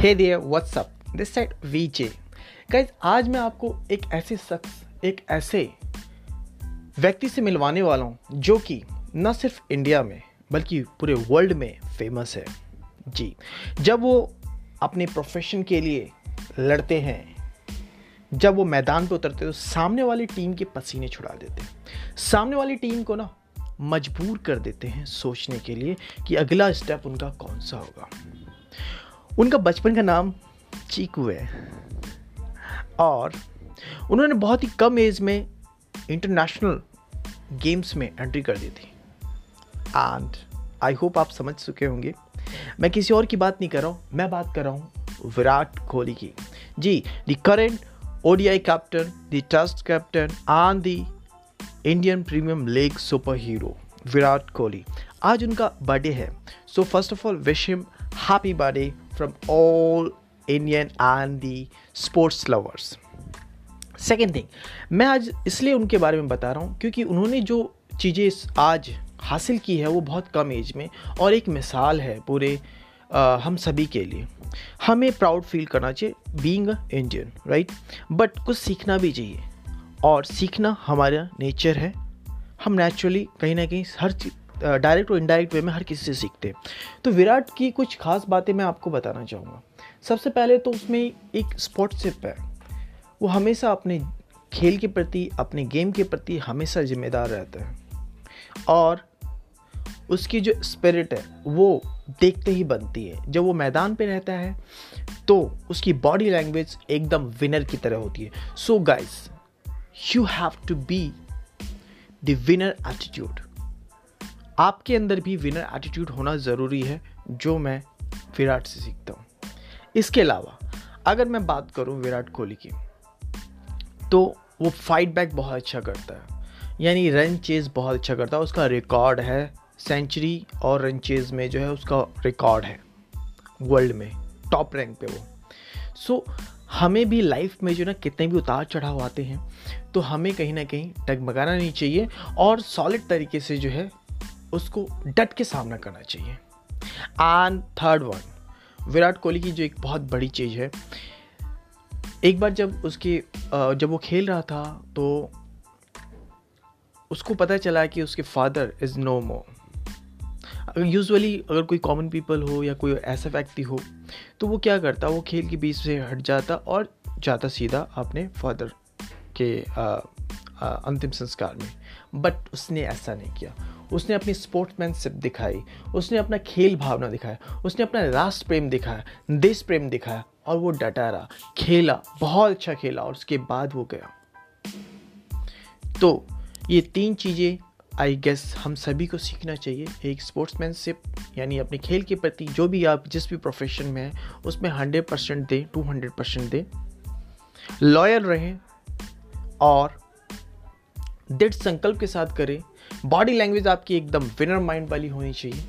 Hey there what's up this set V J guys आज मैं आपको एक ऐसे शख्स, एक ऐसे व्यक्ति से मिलवाने वाला हूँ, जो कि न सिर्फ़ इंडिया में, बल्कि पूरे वर्ल्ड में फ़ेमस है। जी, जब वो अपने प्रोफेशन के लिए लड़ते हैं, जब वो मैदान पे उतरते तो सामने वाली टीम के पसीने छुड़ा देते हैं। सामने वाली टीम को ना मजबूर कर देते हैं सोचने के लिए कि अगला स्टेप उनका कौन सा होगा। उनका बचपन का नाम चीकू है। और उन्होंने बहुत ही कम एज में इंटरनेशनल गेम्स में एंट्री कर दी थी। एंड आई होप आप समझ चुके होंगे। मैं किसी और की बात नहीं कर रहा हूँ, मैं बात कर रहा हूँ विराट कोहली की। जी the current ODI captain the test captain and the Indian premium league super hero Virat Kohli. आज उनका बर्थडे है। So first of all wish him happy birthday from all Indian and the sports lovers second thing मैं आज इसलिए उनके बारे में बता रहा हूँ क्योंकि उन्होंने जो चीज़ें आज हासिल की है वो बहुत कम एज में और एक मिसाल है पूरे आ, हम सभी के लिए। हमें प्राउड फील करना चाहिए बीइंग इंडियन राइट बट कुछ सीखना भी चाहिए और सीखना हमारा नेचर है। हम नेचुरली कहीं ना कहीं हर डायरेक्ट और इनडायरेक्ट वे में हर किसी से सीखते हैं। तो विराट की कुछ खास बातें मैं आपको बताना चाहूँगा। सबसे पहले तो उसमें एक स्पोर्ट्सिप है। वो हमेशा अपने खेल के प्रति, अपने गेम के प्रति हमेशा जिम्मेदार रहता है। और उसकी जो स्पिरिट है, वो देखते ही बनती है। जब वो मैदान पे रहता है तो उसकी बॉडी लैंग्वेज एकदम विनर की तरह होती है। So guys you have to be the winner attitude आपके अंदर भी विनर एटीट्यूड होना ज़रूरी है जो मैं विराट से सीखता हूँ। इसके अलावा अगर मैं बात करूँ विराट कोहली की तो वो फाइट बैक बहुत अच्छा करता है। यानी रन चेज बहुत अच्छा करता है उसका रिकॉर्ड है सेंचुरी और रन चेज में जो है उसका रिकॉर्ड है वर्ल्ड में टॉप रैंक पे वो। सो so, हमें भी लाइफ में जो ना कितने भी उतार चढ़ाव आते हैं तो हमें कहीं ना कहीं डगमगाना नहीं चाहिए और सॉलिड तरीके से जो है उसको डट के सामना करना चाहिए। And third one Virat Kohli की जो एक बहुत बड़ी चीज़ है एक बार जब उसके जब वो खेल रहा था तो उसको पता चला कि उसके father is no more usually अगर कोई कॉमन पीपल हो या कोई ऐसा व्यक्ति हो तो वो क्या करता वो खेल के बीच से हट जाता और जाता सीधा अपने फादर के आ, आ, अंतिम संस्कार में। बट उसने ऐसा नहीं किया। उसने अपनी स्पोर्ट्समैनशिप दिखाई, उसने अपना खेल भावना दिखाया, उसने अपना राष्ट्र प्रेम दिखाया, देश प्रेम दिखाया और वो डटा रहा खेला, बहुत अच्छा खेला और उसके बाद वो गया। तो ये तीन चीज़ें आई गेस हम सभी को सीखना चाहिए। एक स्पोर्ट्समैनशिप यानी अपने खेल के प्रति जो भी आप जिस भी प्रोफेशन में हैं, उसमें हंड्रेड परसेंट दें टू हंड्रेड परसेंट दें। लॉयल रहें और दृढ़ संकल्प के साथ करें। बॉडी लैंग्वेज आपकी एकदम विनर माइंड वाली होनी चाहिए,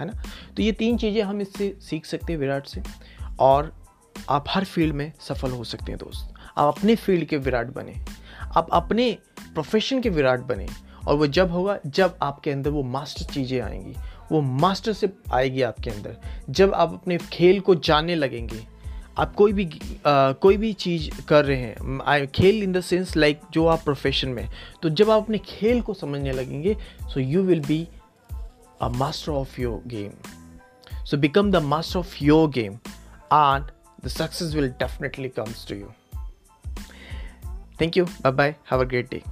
है ना? तो ये तीन चीज़ें हम इससे सीख सकते हैं विराट से, और आप हर फ़ील्ड में सफल हो सकते हैं दोस्त। आप अपने फ़ील्ड के विराट बने, आप अपने प्रोफेशन के विराट बने, और वो जब होगा, जब आपके अंदर वो मास्टर चीज़ें आएँगी, वो मास्टरशिप आएगी आपके अंदर। जब आप अपने खेल को जानने लगेंगे आप कोई भी आ, कोई भी चीज़ कर रहे हैं खेल इन द सेंस लाइक जो आप प्रोफेशन में तो जब आप अपने खेल को समझने लगेंगे so you will be a master of your game so become the master of your game and the success will definitely comes to you thank you bye bye have a great day